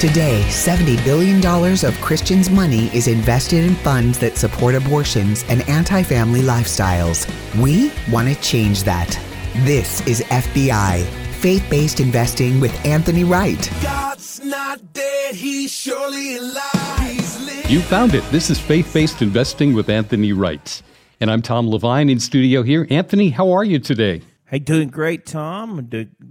Today, $70 billion of Christians' money is invested in funds that support abortions and anti family lifestyles. We want to change that. This is FBI, faith based investing with Anthony Wright. God's not dead, he's surely alive. You found it. This is faith based investing with Anthony Wright. And I'm Tom Levine in studio here. Anthony, how are you today? Hey, doing great, Tom.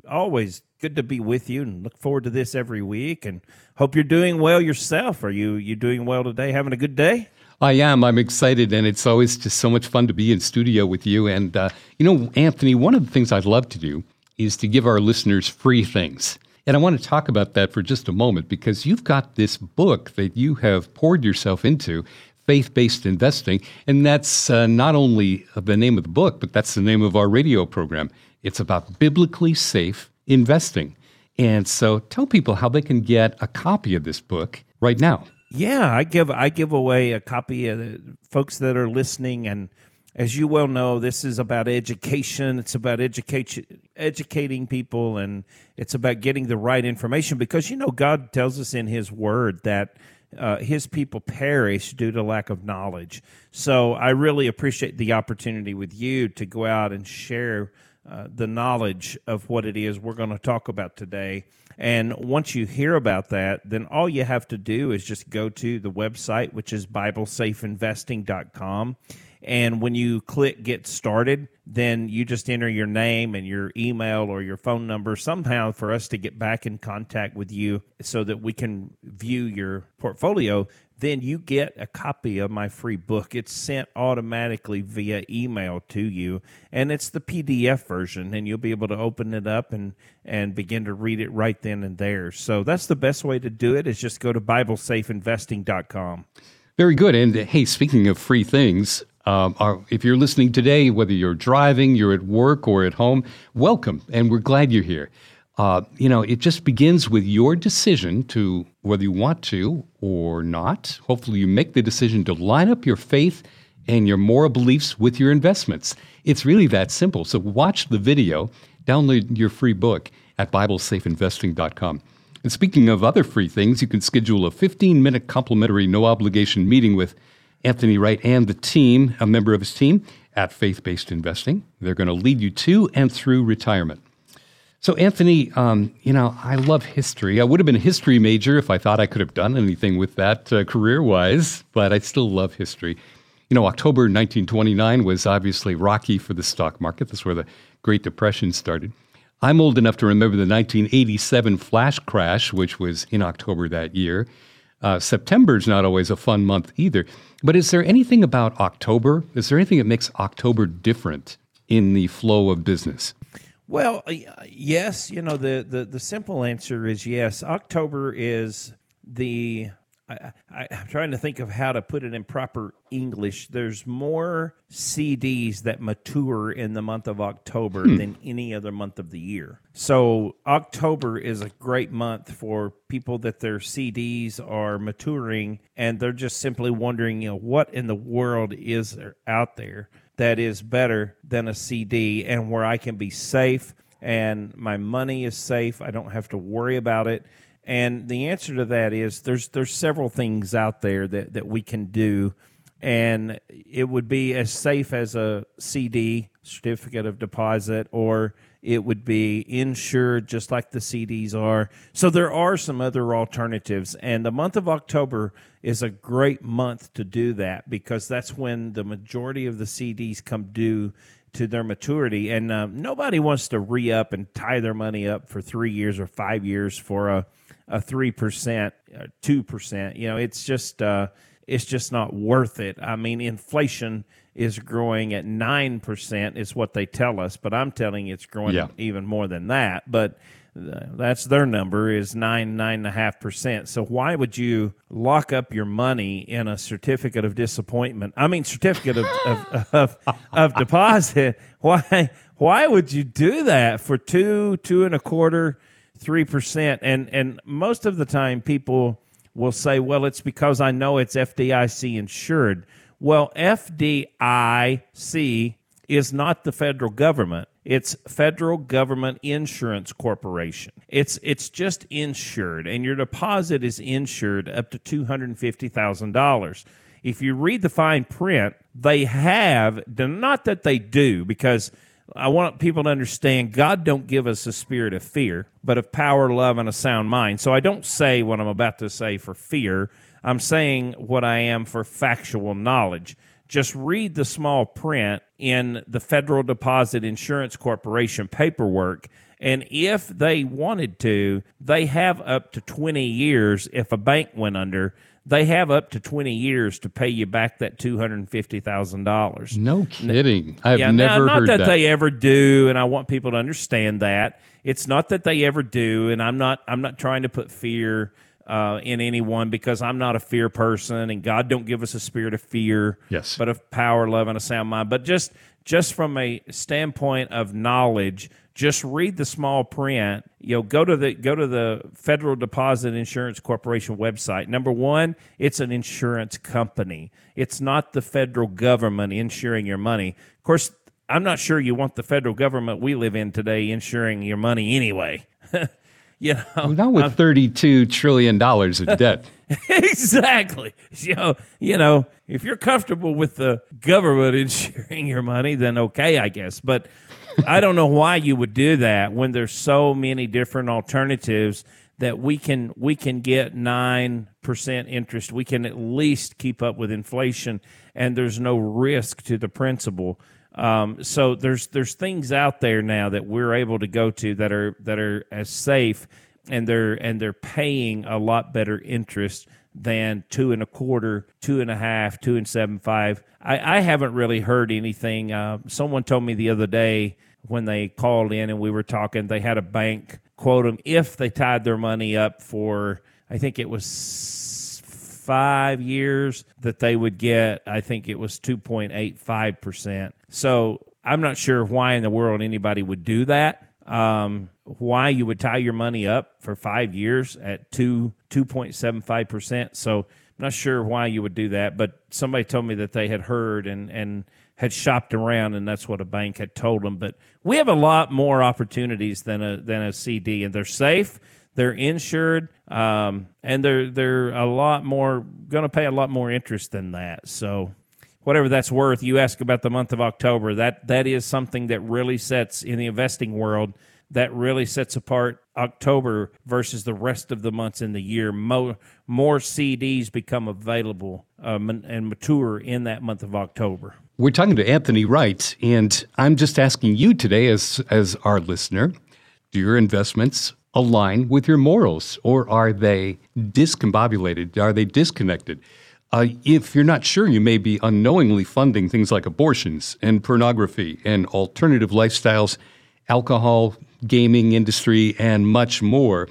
Always good to be with you and look forward to this every week and hope you're doing well yourself. Are you you doing well today? Having a good day? I am. I'm excited, and it's always just so much fun to be in studio with you. And uh, you know, Anthony, one of the things I'd love to do is to give our listeners free things. And I want to talk about that for just a moment because you've got this book that you have poured yourself into, Faith Based Investing. And that's uh, not only the name of the book, but that's the name of our radio program. It's about biblically safe investing. And so tell people how they can get a copy of this book right now. Yeah, I give I give away a copy of the folks that are listening and as you well know, this is about education. It's about education, educating people, and it's about getting the right information. Because you know, God tells us in His Word that uh, His people perish due to lack of knowledge. So I really appreciate the opportunity with you to go out and share uh, the knowledge of what it is we're going to talk about today. And once you hear about that, then all you have to do is just go to the website, which is BibleSafeInvesting.com. And when you click get started, then you just enter your name and your email or your phone number somehow for us to get back in contact with you so that we can view your portfolio then you get a copy of my free book. It's sent automatically via email to you, and it's the PDF version, and you'll be able to open it up and and begin to read it right then and there. So that's the best way to do it is just go to biblesafeinvesting.com. Very good. And hey, speaking of free things, um, if you're listening today, whether you're driving, you're at work, or at home, welcome, and we're glad you're here. Uh, you know, it just begins with your decision to whether you want to or not. Hopefully, you make the decision to line up your faith and your moral beliefs with your investments. It's really that simple. So, watch the video, download your free book at BibleSafeInvesting.com. And speaking of other free things, you can schedule a 15 minute complimentary, no obligation meeting with Anthony Wright and the team, a member of his team at Faith Based Investing. They're going to lead you to and through retirement. So, Anthony, um, you know, I love history. I would have been a history major if I thought I could have done anything with that uh, career wise, but I still love history. You know, October 1929 was obviously rocky for the stock market. That's where the Great Depression started. I'm old enough to remember the 1987 flash crash, which was in October that year. Uh, September is not always a fun month either. But is there anything about October? Is there anything that makes October different in the flow of business? Well, yes. You know, the, the, the simple answer is yes. October is the. I, I, am trying to think of how to put it in proper English. There's more CDs that mature in the month of October hmm. than any other month of the year. So, October is a great month for people that their CDs are maturing and they're just simply wondering, you know, what in the world is there out there that is better than a CD and where I can be safe and my money is safe. I don't have to worry about it. And the answer to that is there's there's several things out there that, that we can do and it would be as safe as a CD certificate of deposit or it would be insured just like the CDs are. So there are some other alternatives. And the month of October is a great month to do that because that's when the majority of the CDs come due to their maturity. And um, nobody wants to re up and tie their money up for three years or five years for a, a 3%, 2%. Uh, you know, it's just. Uh, it's just not worth it. I mean, inflation is growing at 9% is what they tell us, but I'm telling you it's growing yeah. even more than that. But that's their number is nine nine and a half percent. So why would you lock up your money in a certificate of disappointment? I mean, certificate of of, of, of deposit. Why why would you do that for two two and a quarter three percent? And and most of the time people will say, well, it's because I know it's FDIC insured. Well, FDIC is not the federal government. It's Federal Government Insurance Corporation. It's it's just insured, and your deposit is insured up to two hundred and fifty thousand dollars. If you read the fine print, they have not that they do because I want people to understand God don't give us a spirit of fear, but of power, love, and a sound mind. So I don't say what I'm about to say for fear. I'm saying what I am for factual knowledge. Just read the small print in the Federal Deposit Insurance Corporation paperwork. And if they wanted to, they have up to 20 years if a bank went under they have up to 20 years to pay you back that $250,000. No kidding. I've yeah, never not heard that, that they ever do and I want people to understand that. It's not that they ever do and I'm not I'm not trying to put fear uh, in anyone because I'm not a fear person and God don't give us a spirit of fear, yes. but of power, love and a sound mind. But just just from a standpoint of knowledge, just read the small print. You know, go to the go to the Federal Deposit Insurance Corporation website. Number one, it's an insurance company. It's not the federal government insuring your money. Of course, I'm not sure you want the federal government we live in today insuring your money anyway. you know, well, not with 32 trillion dollars of debt. exactly. You know, you know, if you're comfortable with the government insuring your money, then okay, I guess. But I don't know why you would do that when there's so many different alternatives that we can we can get nine percent interest. We can at least keep up with inflation, and there's no risk to the principal. Um, so there's there's things out there now that we're able to go to that are that are as safe, and they're and they're paying a lot better interest than two and a quarter, two and a half, two and seven five. I, I haven't really heard anything. Uh, someone told me the other day when they called in and we were talking, they had a bank quote them if they tied their money up for, I think it was five years, that they would get, I think it was 2.85%. So I'm not sure why in the world anybody would do that. Um, why you would tie your money up for five years at two two point seven five percent. So not sure why you would do that, but somebody told me that they had heard and and had shopped around, and that's what a bank had told them. But we have a lot more opportunities than a than a CD, and they're safe, they're insured, um, and they're they're a lot more going to pay a lot more interest than that. So whatever that's worth. You ask about the month of October. That that is something that really sets in the investing world that really sets apart October versus the rest of the months in the year. More, more CDs become available um, and mature in that month of October. We're talking to Anthony Wright, and I'm just asking you today, as as our listener, do your investments align with your morals, or are they discombobulated? Are they disconnected? Uh, if you're not sure, you may be unknowingly funding things like abortions and pornography and alternative lifestyles, alcohol, gaming industry, and much more.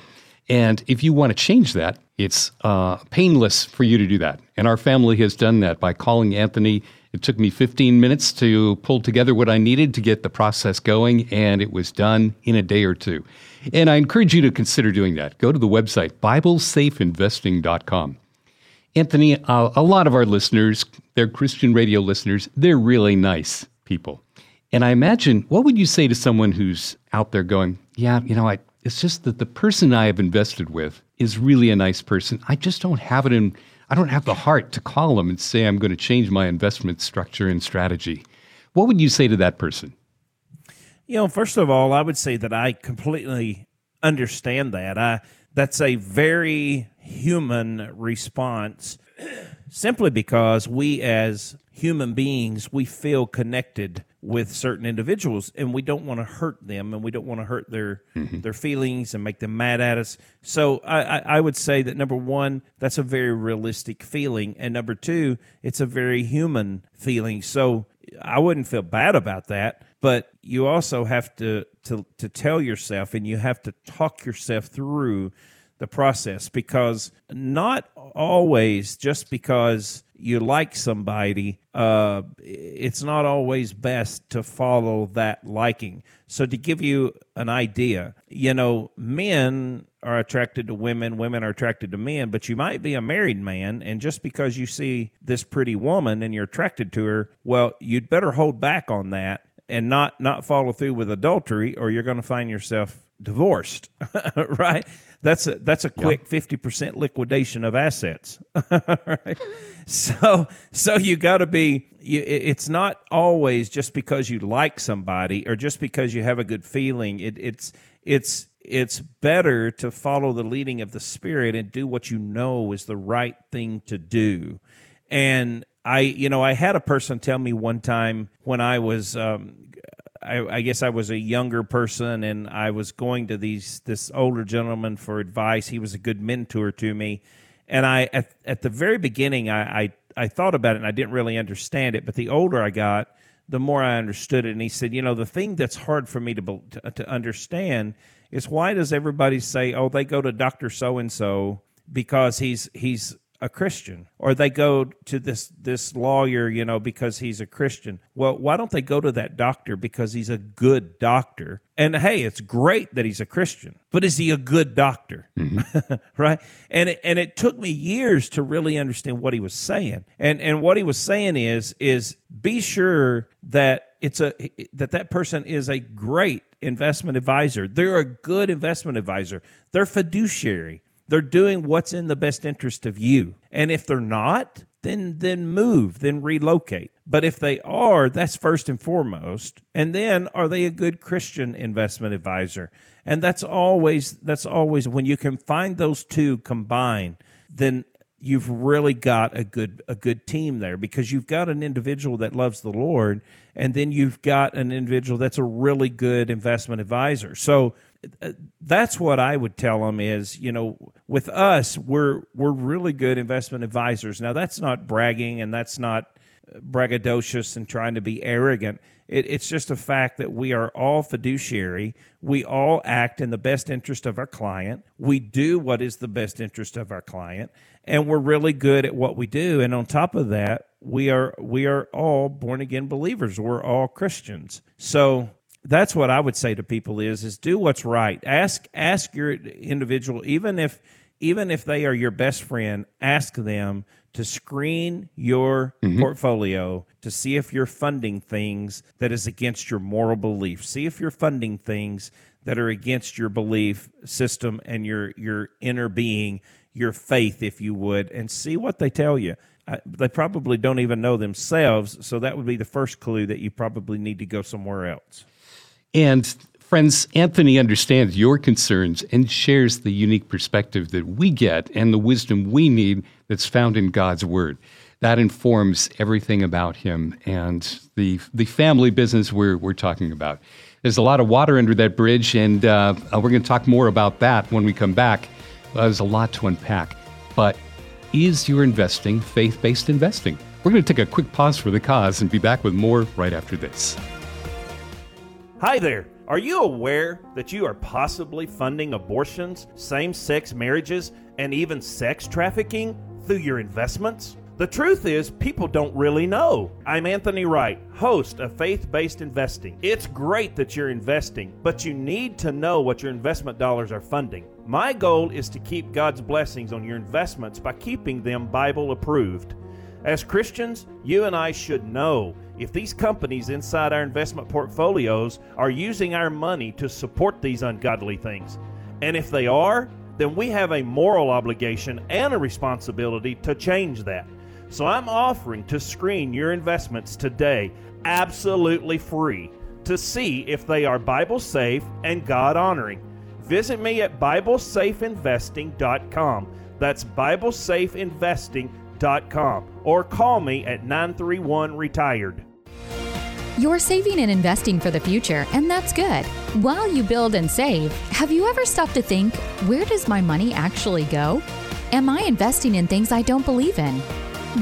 And if you want to change that, it's uh, painless for you to do that. And our family has done that by calling Anthony it took me 15 minutes to pull together what I needed to get the process going, and it was done in a day or two. And I encourage you to consider doing that. Go to the website, BibleSafeInvesting.com. Anthony, uh, a lot of our listeners, they're Christian radio listeners, they're really nice people. And I imagine, what would you say to someone who's out there going, Yeah, you know, I, it's just that the person I have invested with is really a nice person. I just don't have it in I don't have the heart to call them and say I'm going to change my investment structure and strategy. What would you say to that person? You know, first of all, I would say that I completely understand that. I that's a very human response simply because we as human beings we feel connected with certain individuals and we don't want to hurt them and we don't want to hurt their mm-hmm. their feelings and make them mad at us so I, I, I would say that number one that's a very realistic feeling and number two it's a very human feeling so i wouldn't feel bad about that but you also have to to to tell yourself and you have to talk yourself through the process because not always just because you like somebody, uh, it's not always best to follow that liking. So, to give you an idea, you know, men are attracted to women, women are attracted to men, but you might be a married man, and just because you see this pretty woman and you're attracted to her, well, you'd better hold back on that and not not follow through with adultery, or you're going to find yourself divorced, right? That's a that's a quick fifty percent liquidation of assets, right? So so you got to be. You, it's not always just because you like somebody or just because you have a good feeling. It, it's it's it's better to follow the leading of the spirit and do what you know is the right thing to do. And I, you know, I had a person tell me one time when I was um, I, I, guess I was a younger person and I was going to these this older gentleman for advice. He was a good mentor to me, and I at, at the very beginning I, I I thought about it and I didn't really understand it. But the older I got, the more I understood it. And he said, you know, the thing that's hard for me to to, to understand is why does everybody say, oh, they go to Doctor So and So because he's he's a Christian, or they go to this this lawyer, you know, because he's a Christian. Well, why don't they go to that doctor because he's a good doctor? And hey, it's great that he's a Christian, but is he a good doctor? Mm-hmm. right? And it, and it took me years to really understand what he was saying. And and what he was saying is is be sure that it's a that that person is a great investment advisor. They're a good investment advisor. They're fiduciary. They're doing what's in the best interest of you. And if they're not, then then move, then relocate. But if they are, that's first and foremost. And then are they a good Christian investment advisor? And that's always that's always when you can find those two combined, then you've really got a good a good team there because you've got an individual that loves the Lord and then you've got an individual that's a really good investment advisor. So that's what I would tell them is, you know, with us, we're we're really good investment advisors. Now, that's not bragging and that's not braggadocious and trying to be arrogant. It, it's just a fact that we are all fiduciary. We all act in the best interest of our client. We do what is the best interest of our client, and we're really good at what we do. And on top of that, we are we are all born again believers. We're all Christians. So that's what I would say to people is is do what's right. Ask ask your individual even if even if they are your best friend, ask them to screen your mm-hmm. portfolio to see if you're funding things that is against your moral belief. See if you're funding things that are against your belief system and your your inner being, your faith if you would, and see what they tell you. I, they probably don't even know themselves, so that would be the first clue that you probably need to go somewhere else. And friends, Anthony understands your concerns and shares the unique perspective that we get and the wisdom we need that's found in God's Word. That informs everything about him and the, the family business we're, we're talking about. There's a lot of water under that bridge, and uh, uh we're going to talk more about that when we come back. Uh, there's a lot to unpack. But is your investing faith based investing? We're going to take a quick pause for the cause and be back with more right after this. Hi there. Are you aware that you are possibly funding abortions, same sex marriages, and even sex trafficking through your investments? The truth is, people don't really know. I'm Anthony Wright, host of Faith Based Investing. It's great that you're investing, but you need to know what your investment dollars are funding. My goal is to keep God's blessings on your investments by keeping them Bible approved. As Christians, you and I should know if these companies inside our investment portfolios are using our money to support these ungodly things. And if they are, then we have a moral obligation and a responsibility to change that. So I'm offering to screen your investments today absolutely free to see if they are Bible safe and God honoring. Visit me at BibleSafeInvesting.com. That's BibleSafeInvesting.com or call me at 931 Retired. You're saving and investing for the future, and that's good. While you build and save, have you ever stopped to think, where does my money actually go? Am I investing in things I don't believe in?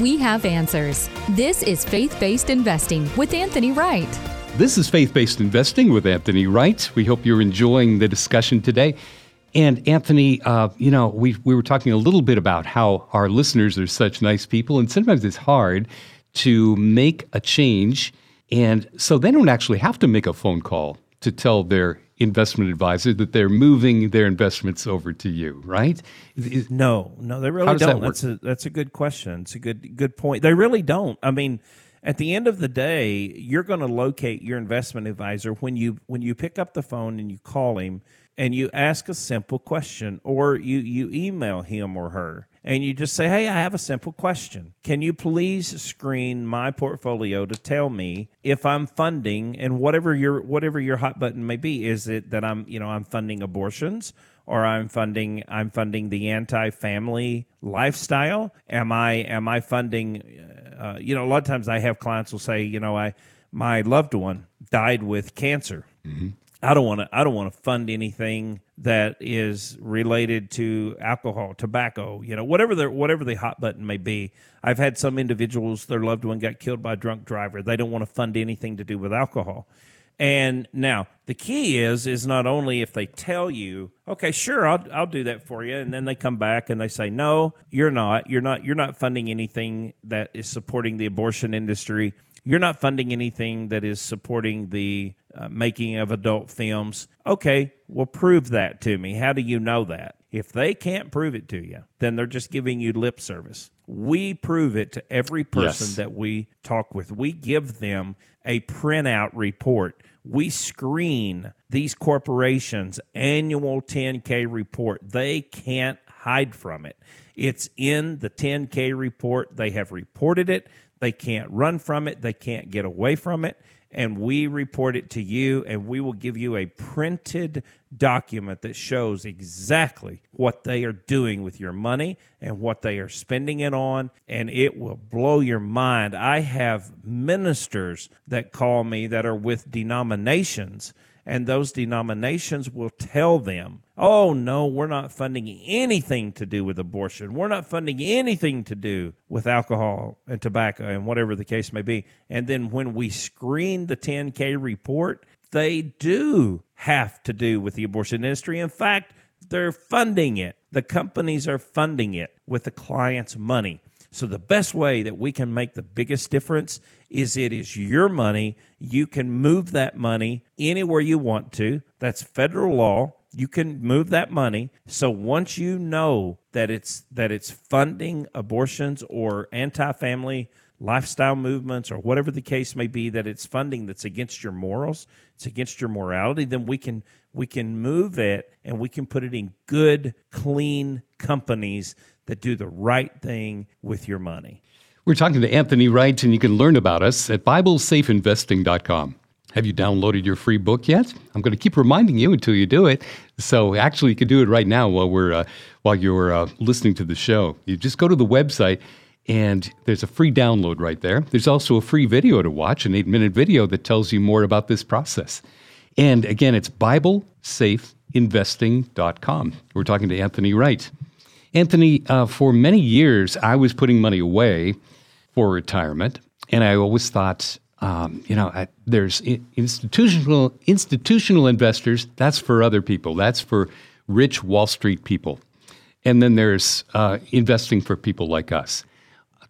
We have answers. This is Faith Based Investing with Anthony Wright. This is Faith Based Investing with Anthony Wright. We hope you're enjoying the discussion today. And Anthony, uh, you know, we, we were talking a little bit about how our listeners are such nice people, and sometimes it's hard to make a change and so they don't actually have to make a phone call to tell their investment advisor that they're moving their investments over to you, right? No, no, they really don't. That that's a that's a good question. It's a good good point. They really don't. I mean, at the end of the day, you're going to locate your investment advisor when you when you pick up the phone and you call him and you ask a simple question or you you email him or her and you just say, "Hey, I have a simple question. Can you please screen my portfolio to tell me if I'm funding and whatever your whatever your hot button may be, is it that I'm, you know, I'm funding abortions or I'm funding I'm funding the anti-family lifestyle? Am I am I funding uh, you know, a lot of times I have clients will say, you know, I my loved one died with cancer. Mm-hmm. I don't want to. I don't want to fund anything that is related to alcohol, tobacco, you know, whatever the whatever the hot button may be. I've had some individuals, their loved one got killed by a drunk driver. They don't want to fund anything to do with alcohol. And now the key is is not only if they tell you, okay, sure, I'll I'll do that for you, and then they come back and they say, no, you're not, you're not, you're not funding anything that is supporting the abortion industry. You're not funding anything that is supporting the uh, making of adult films. Okay, well, prove that to me. How do you know that? If they can't prove it to you, then they're just giving you lip service. We prove it to every person yes. that we talk with. We give them a printout report. We screen these corporations' annual 10K report. They can't hide from it. It's in the 10K report. They have reported it. They can't run from it. They can't get away from it and we report it to you, and we will give you a printed document that shows exactly what they are doing with your money and what they are spending it on, and it will blow your mind. I have ministers that call me that are with denominations and those denominations will tell them, oh, no, we're not funding anything to do with abortion. We're not funding anything to do with alcohol and tobacco and whatever the case may be. And then when we screen the 10K report, they do have to do with the abortion industry. In fact, they're funding it. The companies are funding it with the client's money. So, the best way that we can make the biggest difference is it is your money. You can move that money anywhere you want to. That's federal law. You can move that money. So once you know that it's that it's funding abortions or anti-family lifestyle movements or whatever the case may be that it's funding that's against your morals, it's against your morality, then we can we can move it and we can put it in good, clean companies that do the right thing with your money. We're talking to Anthony Wright, and you can learn about us at BibleSafeInvesting.com. Have you downloaded your free book yet? I'm going to keep reminding you until you do it. So actually, you can do it right now while we're uh, while you're uh, listening to the show. You just go to the website, and there's a free download right there. There's also a free video to watch, an eight-minute video that tells you more about this process. And again, it's BibleSafeInvesting.com. We're talking to Anthony Wright. Anthony, uh, for many years, I was putting money away for retirement, and I always thought, um, you know, I, there's institutional institutional investors. That's for other people. That's for rich Wall Street people, and then there's uh, investing for people like us.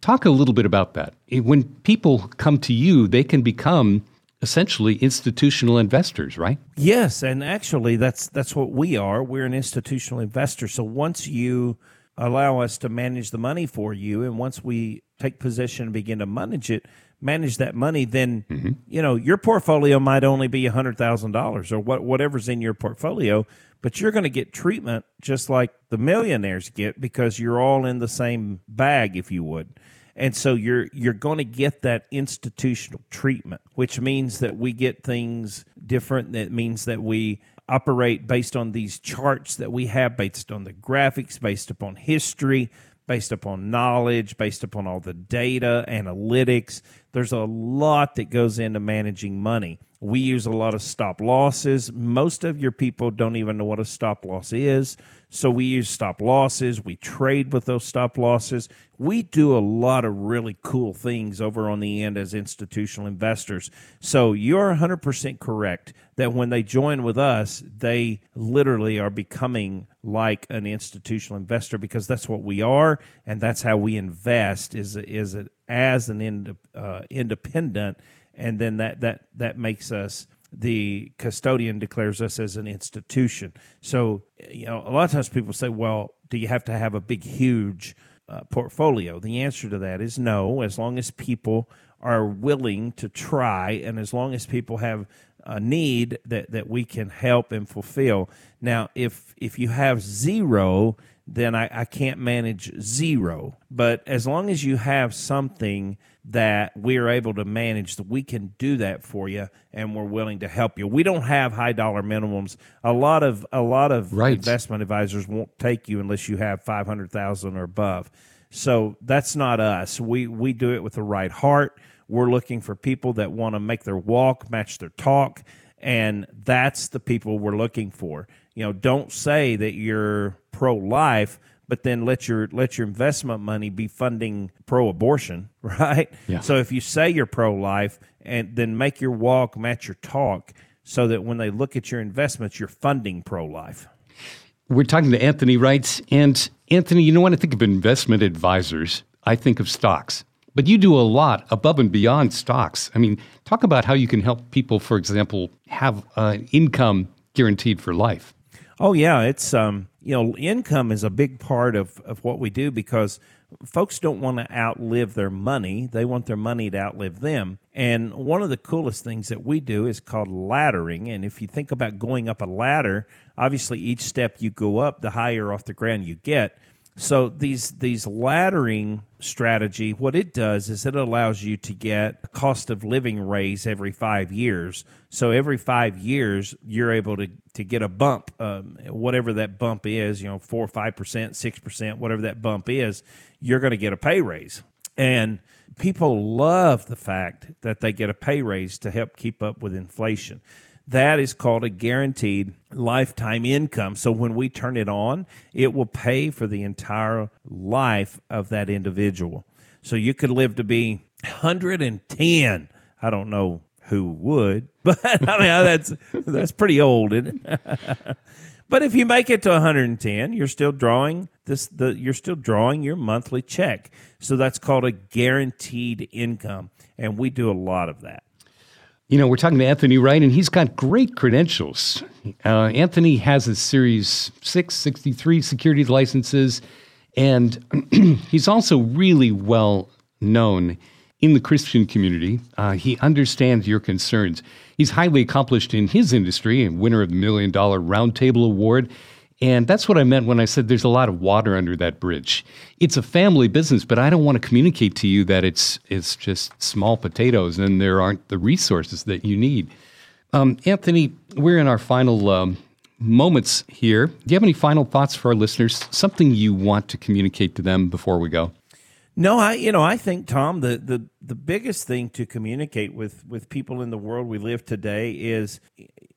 Talk a little bit about that. When people come to you, they can become essentially institutional investors, right? Yes, and actually that's that's what we are. We're an institutional investor. So once you allow us to manage the money for you and once we take possession and begin to manage it, manage that money, then mm-hmm. you know, your portfolio might only be $100,000 or what whatever's in your portfolio, but you're going to get treatment just like the millionaires get because you're all in the same bag if you would and so you're you're going to get that institutional treatment which means that we get things different that means that we operate based on these charts that we have based on the graphics based upon history based upon knowledge based upon all the data analytics there's a lot that goes into managing money we use a lot of stop losses most of your people don't even know what a stop loss is so we use stop losses. We trade with those stop losses. We do a lot of really cool things over on the end as institutional investors. So you're 100% correct that when they join with us, they literally are becoming like an institutional investor because that's what we are and that's how we invest is is it as an ind, uh, independent and then that that that makes us the custodian declares us as an institution. So, you know, a lot of times people say, well, do you have to have a big, huge uh, portfolio? The answer to that is no, as long as people are willing to try, and as long as people have a need that, that we can help and fulfill. Now, if if you have zero, then I, I can't manage zero. But as long as you have something that we are able to manage, that we can do that for you, and we're willing to help you. We don't have high dollar minimums. A lot of a lot of Right. investment advisors won't take you unless you have five hundred thousand or above. So that's not us. We we do it with the right heart. We're looking for people that want to make their walk match their talk, and that's the people we're looking for. You know, don't say that you're pro life, but then let your let your investment money be funding pro abortion, right? Yeah. So if you say you're pro life, and then make your walk match your talk, so that when they look at your investments, you're funding pro life. We're talking to Anthony Wright. And Anthony, you know, when I think of investment advisors, I think of stocks. But you do a lot above and beyond stocks. I mean, talk about how you can help people, for example, have uh, income guaranteed for life. Oh yeah, it's um you know income is a big part of of what we do because folks don't want to outlive their money; they want their money to outlive them. And one of the coolest things that we do is called laddering. And if you think about going up a ladder, obviously each step you go up, the higher off the ground you get. So these these laddering strategy, what it does is it allows you to get a cost of living raise every five years. So every five years, you're able to to get a bump, um, whatever that bump is, you know, four, or five percent, six percent, whatever that bump is, you're going to get a pay raise. And people love the fact that they get a pay raise to help keep up with inflation. That is called a guaranteed lifetime income. So when we turn it on, it will pay for the entire life of that individual. So you could live to be 110. I don't know who would, but I mean that's that's pretty old? But if you make it to 110, you're still drawing this the you're still drawing your monthly check. So that's called a guaranteed income and we do a lot of that. You know, we're talking to Anthony Wright, and he's got great credentials. Uh, Anthony has a Series 6, 63 securities licenses, and he's also really well known in the Christian community. Uh, he understands your concerns. He's highly accomplished in his industry and winner of the Million Dollar Roundtable Award. And that's what I meant when I said there's a lot of water under that bridge. It's a family business, but I don't want to communicate to you that it's it's just small potatoes and there aren't the resources that you need. Um, Anthony, we're in our final um, moments here. Do you have any final thoughts for our listeners? Something you want to communicate to them before we go? No, I you know I think Tom the the the biggest thing to communicate with with people in the world we live today is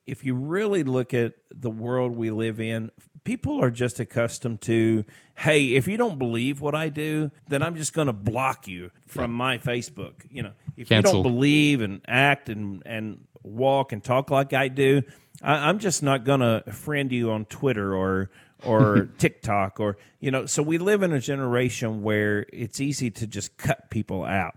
if you really look at the world we live in, people are just accustomed to, hey, if you don't believe what I do, then I'm just going to block you from my Facebook. You know, if Cancel. you don't believe and act and and walk and talk like I do, I, I'm just not going to friend you on Twitter or or TikTok or you know. So we live in a generation where it's easy to just cut people out.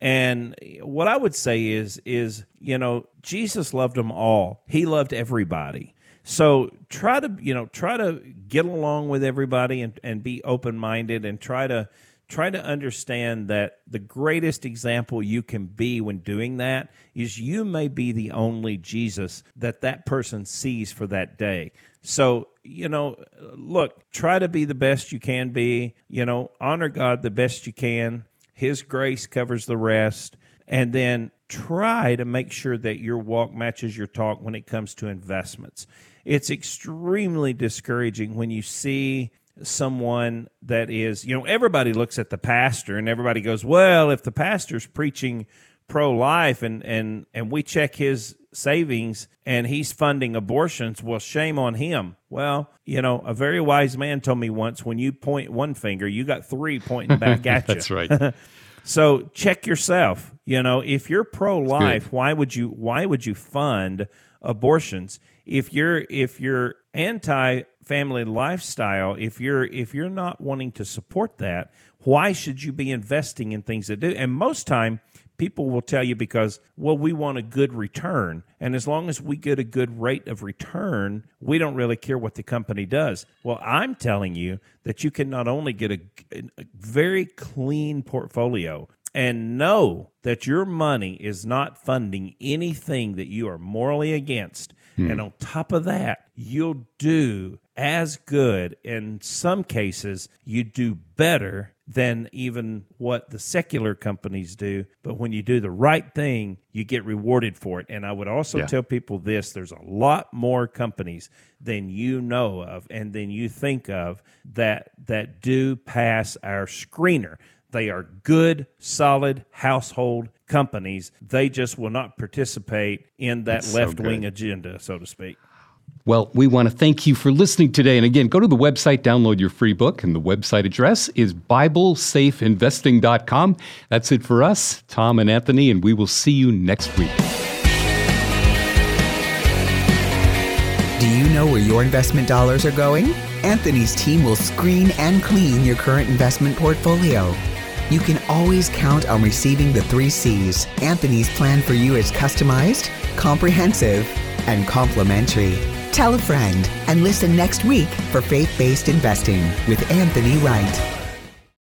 And what I would say is is you know Jesus loved them all. He loved everybody. So try to you know try to get along with everybody and, and be open minded and try to try to understand that the greatest example you can be when doing that is you may be the only Jesus that that person sees for that day. So, you know, look, try to be the best you can be, you know, honor God the best you can. His grace covers the rest. And then try to make sure that your walk matches your talk when it comes to investments. It's extremely discouraging when you see someone that is, you know, everybody looks at the pastor and everybody goes, well, if the pastor's preaching pro life and, and, and we check his savings and he's funding abortions, well, shame on him. Well, you know, a very wise man told me once when you point one finger, you got three pointing back at you. That's right. So check yourself. You know, if you're pro life, why would you why would you fund abortions? If you're if you're anti family lifestyle, if you're if you're not wanting to support that, why should you be investing in things that do? And most time people will tell you because well we want a good return and as long as we get a good rate of return we don't really care what the company does well i'm telling you that you can not only get a, a very clean portfolio and know that your money is not funding anything that you are morally against. Hmm. And on top of that, you'll do as good. In some cases, you do better than even what the secular companies do. But when you do the right thing, you get rewarded for it. And I would also Yeah. tell people this there's a lot more companies than you know of and than you think of that that do pass our screener. They are good, solid household companies. They just will not participate in that That's so left wing agenda, so to speak. Well, we want to thank you for listening today. And again, go to the website, download your free book, and the website address is BibleSafeInvesting.com. That's it for us, Tom and Anthony, and we will see you next week. Do you know where your investment dollars are going? Anthony's team will screen and clean your current investment portfolio. You can always count on receiving the three C's. Anthony's plan for you is customized, comprehensive, and complimentary. Tell a friend and listen next week for faith based investing with Anthony Wright.